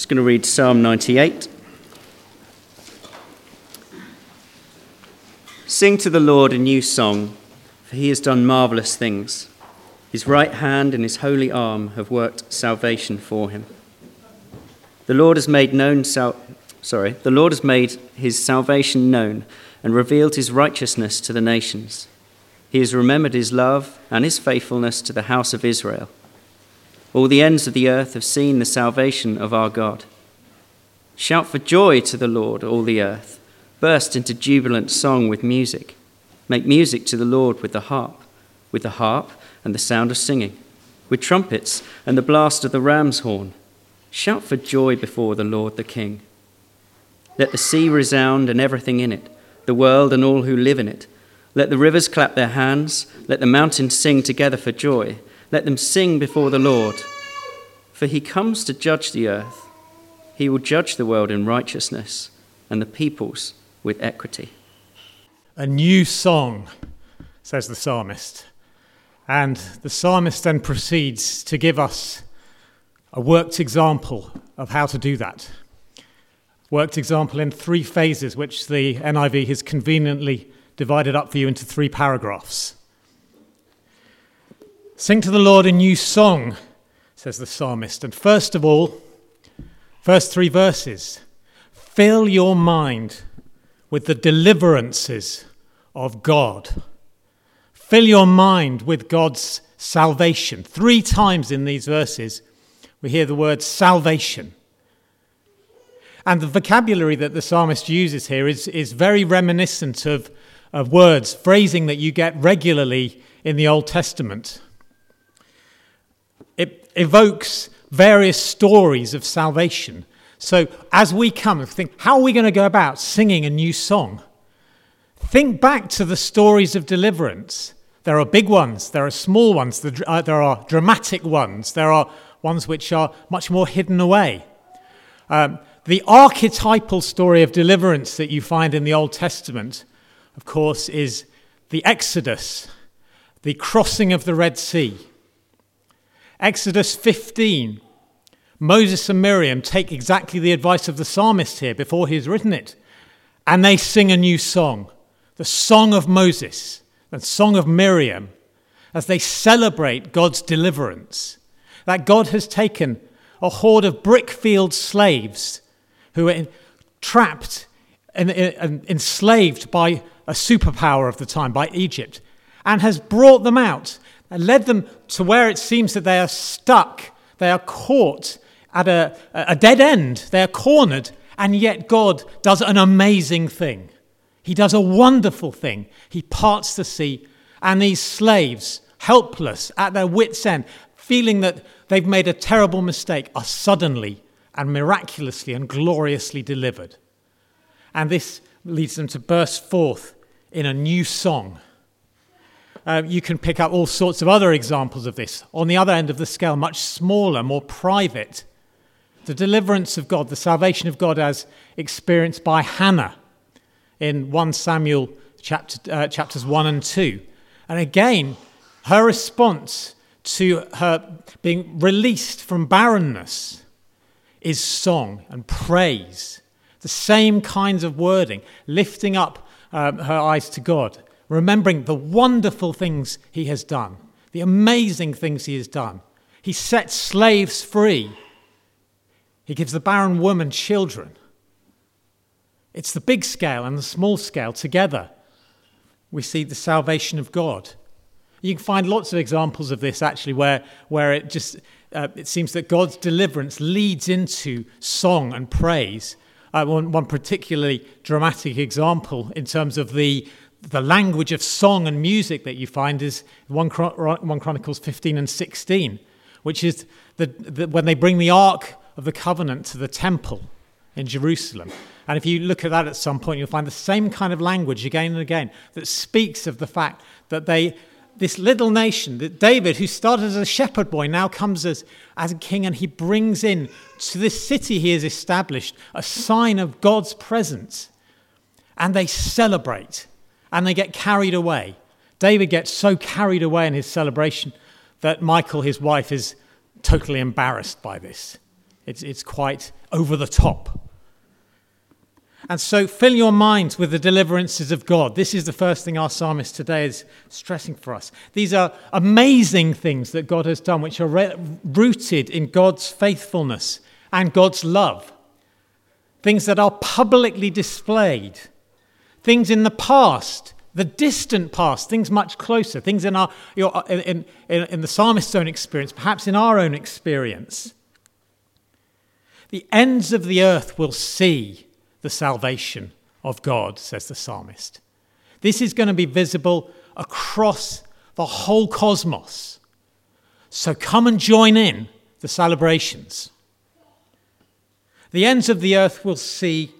Just going to read Psalm 98. Sing to the Lord a new song, for he has done marvelous things. His right hand and his holy arm have worked salvation for him. The Lord has made known sal- sorry, the Lord has made his salvation known and revealed his righteousness to the nations. He has remembered his love and his faithfulness to the house of Israel. All the ends of the earth have seen the salvation of our God. Shout for joy to the Lord, all the earth. Burst into jubilant song with music. Make music to the Lord with the harp, with the harp and the sound of singing, with trumpets and the blast of the ram's horn. Shout for joy before the Lord the King. Let the sea resound and everything in it, the world and all who live in it. Let the rivers clap their hands, let the mountains sing together for joy. Let them sing before the Lord. For he comes to judge the earth. He will judge the world in righteousness and the peoples with equity. A new song, says the psalmist. And the psalmist then proceeds to give us a worked example of how to do that. Worked example in three phases, which the NIV has conveniently divided up for you into three paragraphs. Sing to the Lord a new song, says the psalmist. And first of all, first three verses fill your mind with the deliverances of God. Fill your mind with God's salvation. Three times in these verses, we hear the word salvation. And the vocabulary that the psalmist uses here is, is very reminiscent of, of words, phrasing that you get regularly in the Old Testament evokes various stories of salvation. So as we come and think, how are we going to go about singing a new song? Think back to the stories of deliverance. There are big ones, there are small ones, uh, there are dramatic ones, there are ones which are much more hidden away. Um, the archetypal story of deliverance that you find in the Old Testament, of course, is the Exodus, the crossing of the Red Sea. Exodus 15. Moses and Miriam take exactly the advice of the psalmist here before he's written it. And they sing a new song, the song of Moses, the song of Miriam, as they celebrate God's deliverance. That God has taken a horde of brickfield slaves who were trapped and enslaved by a superpower of the time, by Egypt, and has brought them out and led them to where it seems that they are stuck, they are caught at a, a dead end, they are cornered, and yet God does an amazing thing. He does a wonderful thing. He parts the sea, and these slaves, helpless at their wits' end, feeling that they've made a terrible mistake, are suddenly and miraculously and gloriously delivered. And this leads them to burst forth in a new song uh, you can pick up all sorts of other examples of this. On the other end of the scale, much smaller, more private. The deliverance of God, the salvation of God as experienced by Hannah in 1 Samuel chapter, uh, chapters 1 and 2. And again, her response to her being released from barrenness is song and praise. The same kinds of wording, lifting up um, her eyes to God remembering the wonderful things he has done, the amazing things he has done. He sets slaves free, he gives the barren woman children. It's the big scale and the small scale together. We see the salvation of God. You can find lots of examples of this actually, where, where it just uh, it seems that God's deliverance leads into song and praise. Uh, one, one particularly dramatic example in terms of the, the language of song and music that you find is 1, Chronicles 15 and 16, which is the, the, when they bring the Ark of the Covenant to the temple in Jerusalem. And if you look at that at some point, you'll find the same kind of language again and again that speaks of the fact that they, this little nation, that David, who started as a shepherd boy, now comes as, as a king and he brings in to this city he has established a sign of God's presence. And they celebrate and they get carried away. David gets so carried away in his celebration that Michal, his wife, is totally embarrassed by this. It's, it's quite over the top. And so fill your minds with the deliverances of God. This is the first thing our psalmist today is stressing for us. These are amazing things that God has done, which are re- rooted in God's faithfulness and God's love. Things that are publicly displayed. Things in the past, the distant past, things much closer, things in, our, uh, in, in, in the psalmist's own experience, perhaps in our own experience. The ends of the earth will see the salvation of God, says the psalmist. This is going to be visible across the whole cosmos. So come and join in the celebrations. The ends of the earth will see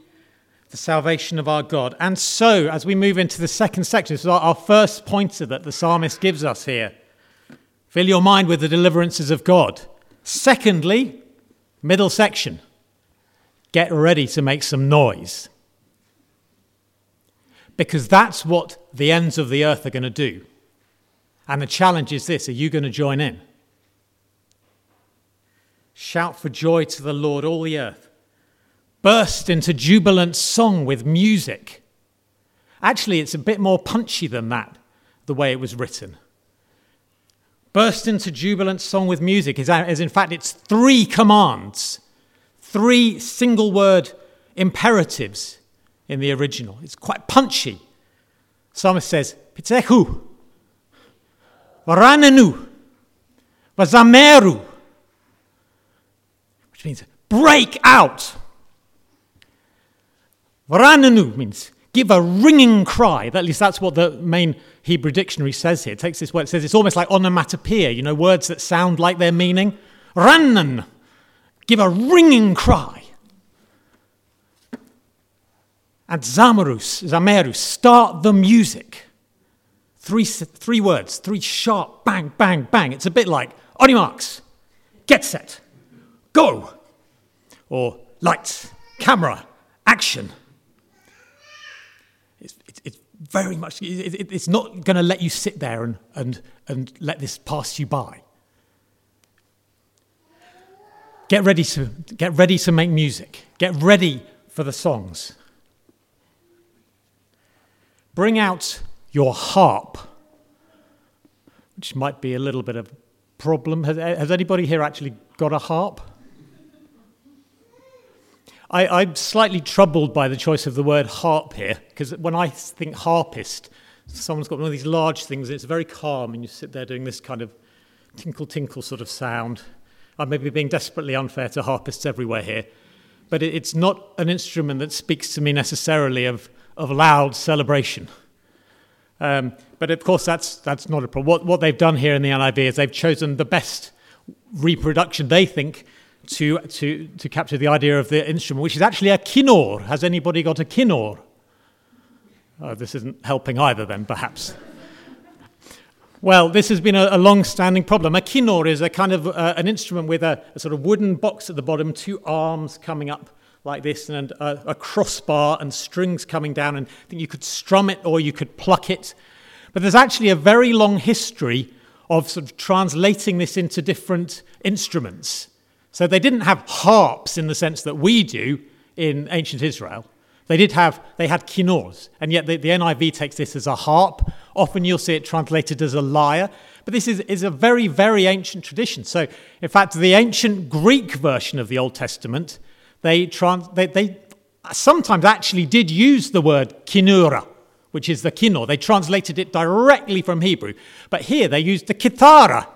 the salvation of our God. And so, as we move into the second section, this is our first pointer that the psalmist gives us here. Fill your mind with the deliverances of God. Secondly, middle section get ready to make some noise. Because that's what the ends of the earth are going to do. And the challenge is this are you going to join in? Shout for joy to the Lord, all the earth. Burst into jubilant song with music. Actually, it's a bit more punchy than that, the way it was written. Burst into jubilant song with music is, is in fact, it's three commands three single word imperatives in the original. It's quite punchy. Psalmist says, Pitzehu, Varanenu, Vazameru, which means break out. Varanenu means give a ringing cry. At least that's what the main Hebrew dictionary says here. It takes this word, it says it's almost like onomatopoeia, you know, words that sound like their meaning. Rannan give a ringing cry. And Zamarus, Zamerus, start the music. Three, three words, three sharp bang, bang, bang. It's a bit like, on your marks, get set, go. Or lights, camera, action. Very much, it, it's not going to let you sit there and, and, and let this pass you by. Get ready to, get ready to make music. Get ready for the songs. Bring out your harp, which might be a little bit of problem. Has, has anybody here actually got a harp? I, am slightly troubled by the choice of the word harp here, because when I think harpist, someone's got one of these large things, and it's very calm, and you sit there doing this kind of tinkle tinkle sort of sound. I may be being desperately unfair to harpists everywhere here, but it's not an instrument that speaks to me necessarily of, of loud celebration. Um, but of course, that's, that's not a problem. What, what they've done here in the NIV is they've chosen the best reproduction they think to, to, to capture the idea of the instrument, which is actually a kinnor. Has anybody got a kinnor? Uh, this isn't helping either, then, perhaps. Well, this has been a, a long-standing problem. A kinnor is a kind of uh, an instrument with a, a, sort of wooden box at the bottom, two arms coming up like this, and a, a crossbar and strings coming down. And I think you could strum it or you could pluck it. But there's actually a very long history of sort of translating this into different instruments. So they didn't have harps in the sense that we do in ancient Israel. They did have, they had kinnors, and yet the, the NIV takes this as a harp. Often you'll see it translated as a lyre, but this is, is a very, very ancient tradition. So, in fact, the ancient Greek version of the Old Testament, they, trans, they, they sometimes actually did use the word kinura, which is the kinnor. They translated it directly from Hebrew. But here they used the kithara,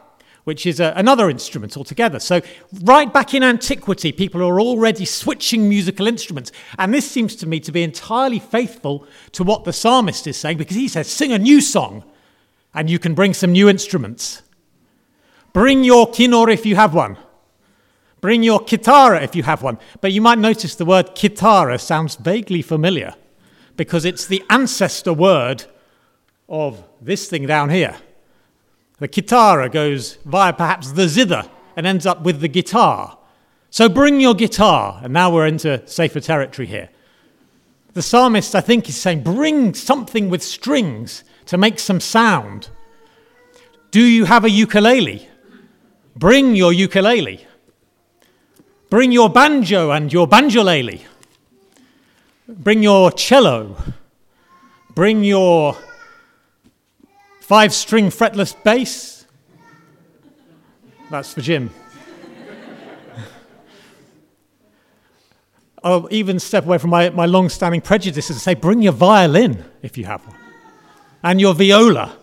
which is a, another instrument altogether. So, right back in antiquity, people are already switching musical instruments. And this seems to me to be entirely faithful to what the psalmist is saying because he says, Sing a new song, and you can bring some new instruments. Bring your kinnor if you have one. Bring your kitara if you have one. But you might notice the word kitara sounds vaguely familiar because it's the ancestor word of this thing down here. The kitara goes via perhaps the zither and ends up with the guitar. So bring your guitar. And now we're into safer territory here. The psalmist, I think, is saying, bring something with strings to make some sound. Do you have a ukulele? Bring your ukulele. Bring your banjo and your banjolele. Bring your cello. Bring your five string fretless bass. That's for Jim. I'll even step away from my, my long standing prejudices and say, bring your violin if you have one, and your viola.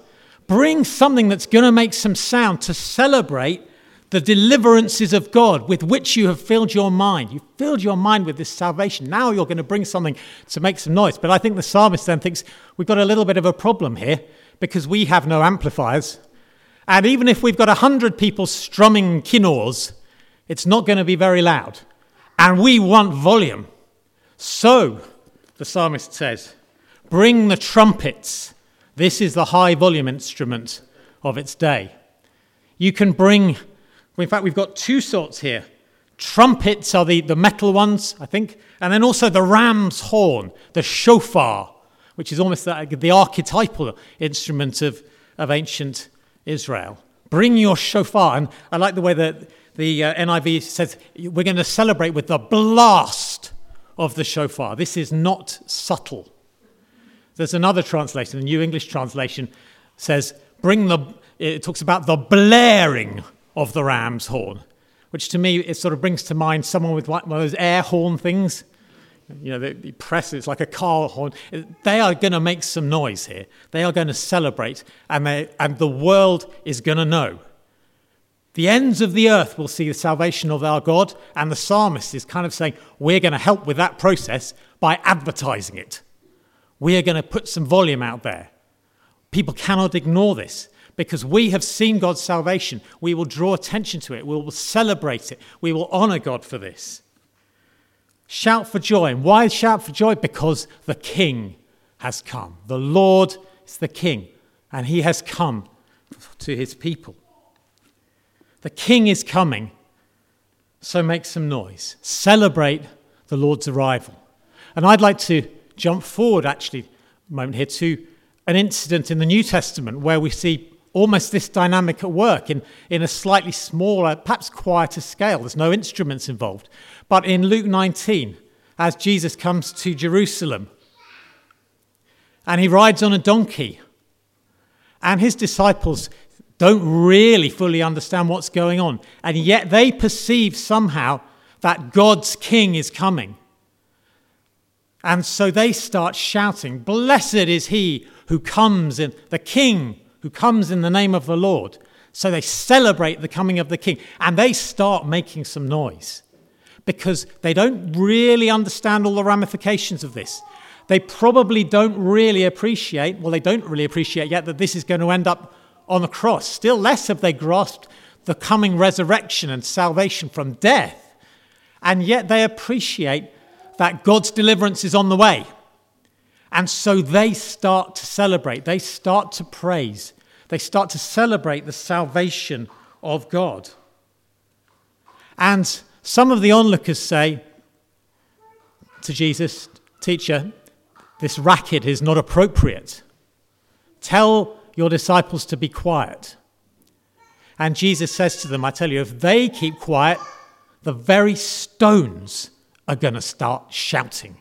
Bring something that's going to make some sound to celebrate the deliverances of God with which you have filled your mind. You've filled your mind with this salvation. Now you're going to bring something to make some noise. But I think the psalmist then thinks we've got a little bit of a problem here because we have no amplifiers. And even if we've got 100 people strumming kinnors, it's not going to be very loud and we want volume. So, the psalmist says, Bring the trumpets. This is the high volume instrument of its day. You can bring, in fact, we've got two sorts here. Trumpets are the, the metal ones, I think, and then also the ram's horn, the shofar, which is almost the, the archetypal instrument of, of ancient Israel. Bring your shofar. And I like the way that the uh, NIV says we're going to celebrate with the blast of the shofar. This is not subtle. There's another translation, the New English translation says, bring the, it talks about the blaring of the ram's horn, which to me, it sort of brings to mind someone with one of those air horn things. You know, the, they press it's like a car horn. They are going to make some noise here. They are going to celebrate, and, they, and the world is going to know the ends of the earth will see the salvation of our God, and the psalmist is kind of saying, We're going to help with that process by advertising it. We are going to put some volume out there. People cannot ignore this because we have seen God's salvation. We will draw attention to it. We will celebrate it. We will honor God for this. Shout for joy. And why shout for joy? Because the King has come. The Lord is the King, and he has come to his people. The king is coming, so make some noise. Celebrate the Lord's arrival. And I'd like to jump forward, actually, a moment here, to an incident in the New Testament where we see almost this dynamic at work in, in a slightly smaller, perhaps quieter scale. There's no instruments involved. But in Luke 19, as Jesus comes to Jerusalem, and he rides on a donkey, and his disciples don't really fully understand what's going on. And yet they perceive somehow that God's king is coming. And so they start shouting, Blessed is he who comes in, the king who comes in the name of the Lord. So they celebrate the coming of the king and they start making some noise because they don't really understand all the ramifications of this. They probably don't really appreciate, well, they don't really appreciate yet that this is going to end up on the cross. Still less have they grasped the coming resurrection and salvation from death. And yet they appreciate that God's deliverance is on the way. And so they start to celebrate, they start to praise, they start to celebrate the salvation of God. And some of the onlookers say to Jesus, Teacher, this racket is not appropriate. Tell your disciples to be quiet. And Jesus says to them, I tell you, if they keep quiet, the very stones are going to start shouting.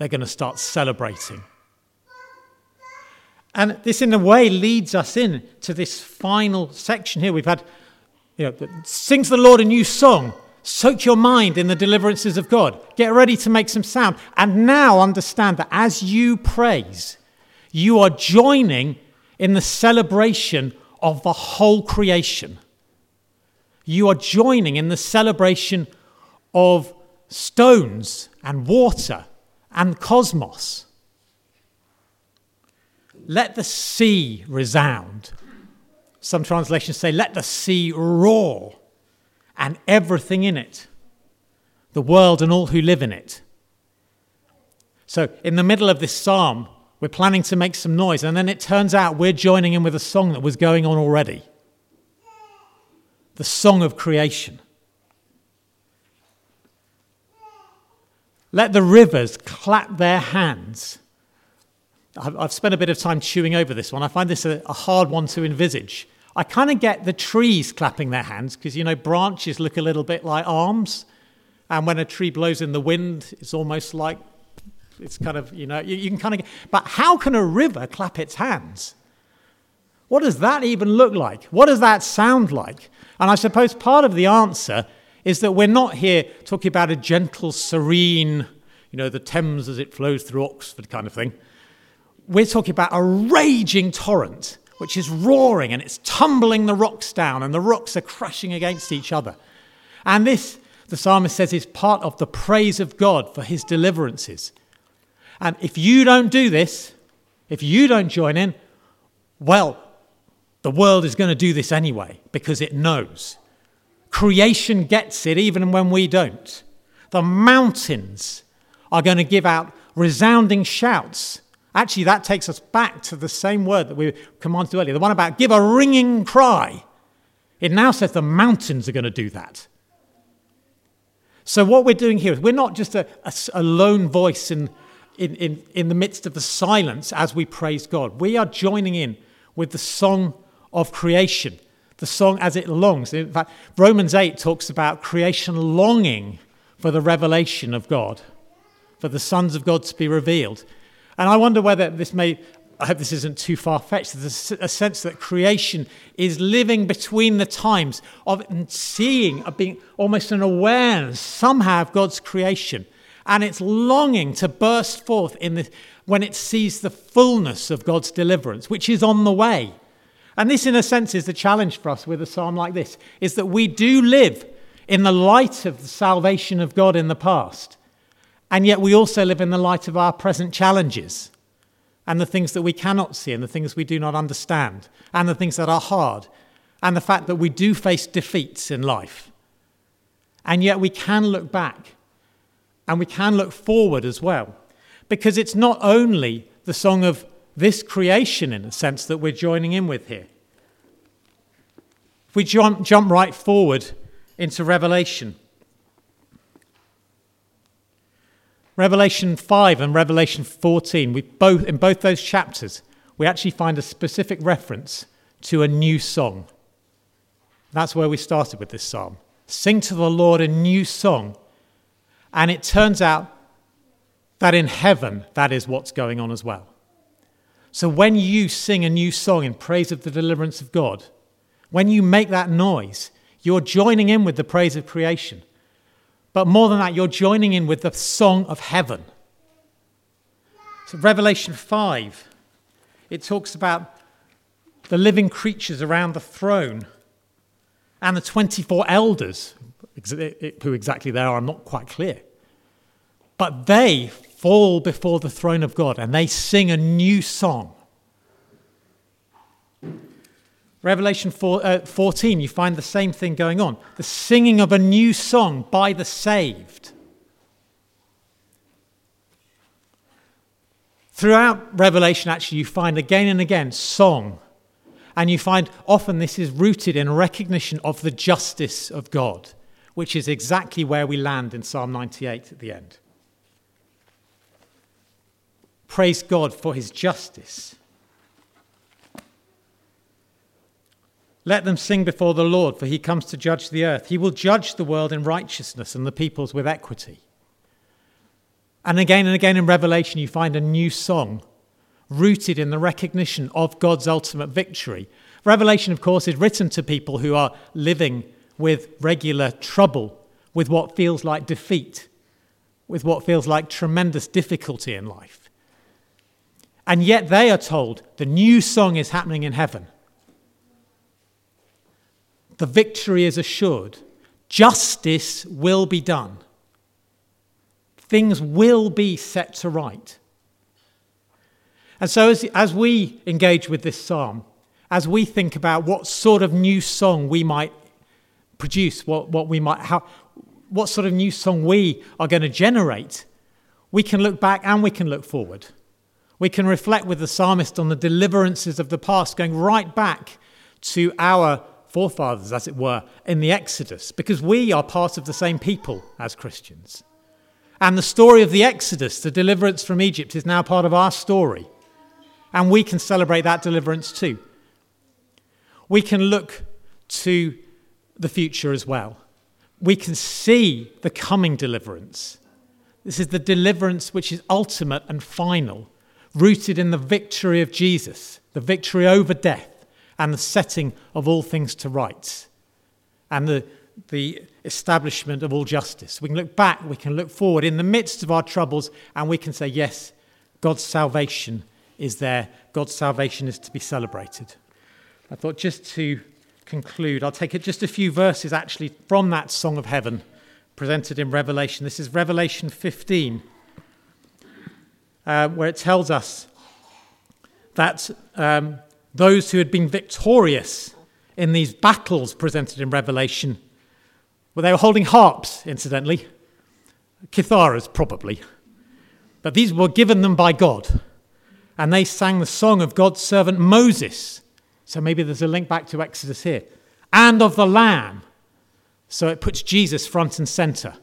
They're going to start celebrating. And this, in a way, leads us in to this final section here. We've had, you know, sing to the Lord a new song. Soak your mind in the deliverances of God. Get ready to make some sound. And now understand that as you praise, you are joining in the celebration of the whole creation. You are joining in the celebration of stones and water and cosmos. Let the sea resound. Some translations say, let the sea roar and everything in it, the world and all who live in it. So, in the middle of this psalm, we're planning to make some noise, and then it turns out we're joining in with a song that was going on already the song of creation. Let the rivers clap their hands. I've spent a bit of time chewing over this one. I find this a, hard one to envisage. I kind of get the trees clapping their hands because, you know, branches look a little bit like arms. And when a tree blows in the wind, it's almost like it's kind of, you know, you, you can kind of. But how can a river clap its hands? What does that even look like? What does that sound like? And I suppose part of the answer is that we're not here talking about a gentle, serene, you know, the Thames as it flows through Oxford kind of thing. We're talking about a raging torrent which is roaring and it's tumbling the rocks down and the rocks are crashing against each other. And this, the psalmist says, is part of the praise of God for his deliverances. And if you don't do this, if you don't join in, well, the world is going to do this anyway because it knows. Creation gets it even when we don't. The mountains are going to give out resounding shouts Actually, that takes us back to the same word that we commanded earlier, the one about give a ringing cry. It now says the mountains are going to do that. So, what we're doing here is we're not just a, a, a lone voice in, in, in, in the midst of the silence as we praise God. We are joining in with the song of creation, the song as it longs. In fact, Romans 8 talks about creation longing for the revelation of God, for the sons of God to be revealed. And I wonder whether this may, I hope this isn't too far fetched, there's a sense that creation is living between the times of seeing, of being almost an awareness somehow of God's creation. And it's longing to burst forth in the, when it sees the fullness of God's deliverance, which is on the way. And this, in a sense, is the challenge for us with a psalm like this, is that we do live in the light of the salvation of God in the past. And yet we also live in the light of our present challenges and the things that we cannot see and the things we do not understand and the things that are hard and the fact that we do face defeats in life. And yet we can look back and we can look forward as well because it's not only the song of this creation, in a sense, that we're joining in with here. If we jump, jump right forward into Revelation, Revelation 5 and Revelation 14, we both, in both those chapters, we actually find a specific reference to a new song. That's where we started with this psalm. Sing to the Lord a new song. And it turns out that in heaven, that is what's going on as well. So when you sing a new song in praise of the deliverance of God, when you make that noise, you're joining in with the praise of creation. But more than that, you're joining in with the song of heaven. So, Revelation 5, it talks about the living creatures around the throne and the 24 elders. Who exactly they are, I'm not quite clear. But they fall before the throne of God and they sing a new song. Revelation 4, uh, 14, you find the same thing going on the singing of a new song by the saved. Throughout Revelation, actually, you find again and again song. And you find often this is rooted in recognition of the justice of God, which is exactly where we land in Psalm 98 at the end. Praise God for his justice. Let them sing before the Lord, for he comes to judge the earth. He will judge the world in righteousness and the peoples with equity. And again and again in Revelation, you find a new song rooted in the recognition of God's ultimate victory. Revelation, of course, is written to people who are living with regular trouble, with what feels like defeat, with what feels like tremendous difficulty in life. And yet they are told the new song is happening in heaven. The victory is assured. Justice will be done. Things will be set to right. And so, as, as we engage with this psalm, as we think about what sort of new song we might produce, what, what we might how, what sort of new song we are going to generate, we can look back and we can look forward. We can reflect with the psalmist on the deliverances of the past, going right back to our forefathers, as it were, in the Exodus, because we are part of the same people as Christians. And the story of the Exodus, the deliverance from Egypt, is now part of our story. And we can celebrate that deliverance too. We can look to the future as well. we can see the coming deliverance. This is the deliverance which is ultimate and final, rooted in the victory of Jesus, the victory over death, and the setting of all things to rights, and the, the establishment of all justice. We can look back, we can look forward in the midst of our troubles, and we can say, yes, God's salvation is there. God's salvation is to be celebrated. I thought just to conclude, I'll take just a few verses actually from that Song of Heaven presented in Revelation. This is Revelation 15, uh, where it tells us that um, those who had been victorious in these battles presented in Revelation, well, they were holding harps, incidentally, kitharas probably, but these were given them by God. And they sang the song of God's servant Moses. So maybe there's a link back to Exodus here. And of the Lamb. So it puts Jesus front and center.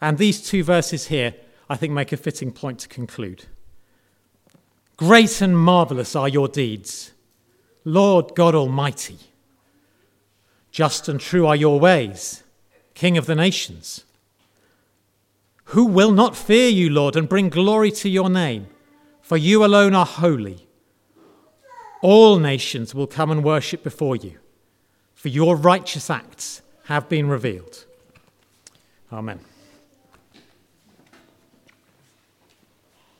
And these two verses here, I think, make a fitting point to conclude. Great and marvelous are your deeds, Lord God Almighty. Just and true are your ways, King of the nations. Who will not fear you, Lord, and bring glory to your name? For you alone are holy. All nations will come and worship before you, for your righteous acts have been revealed. Amen.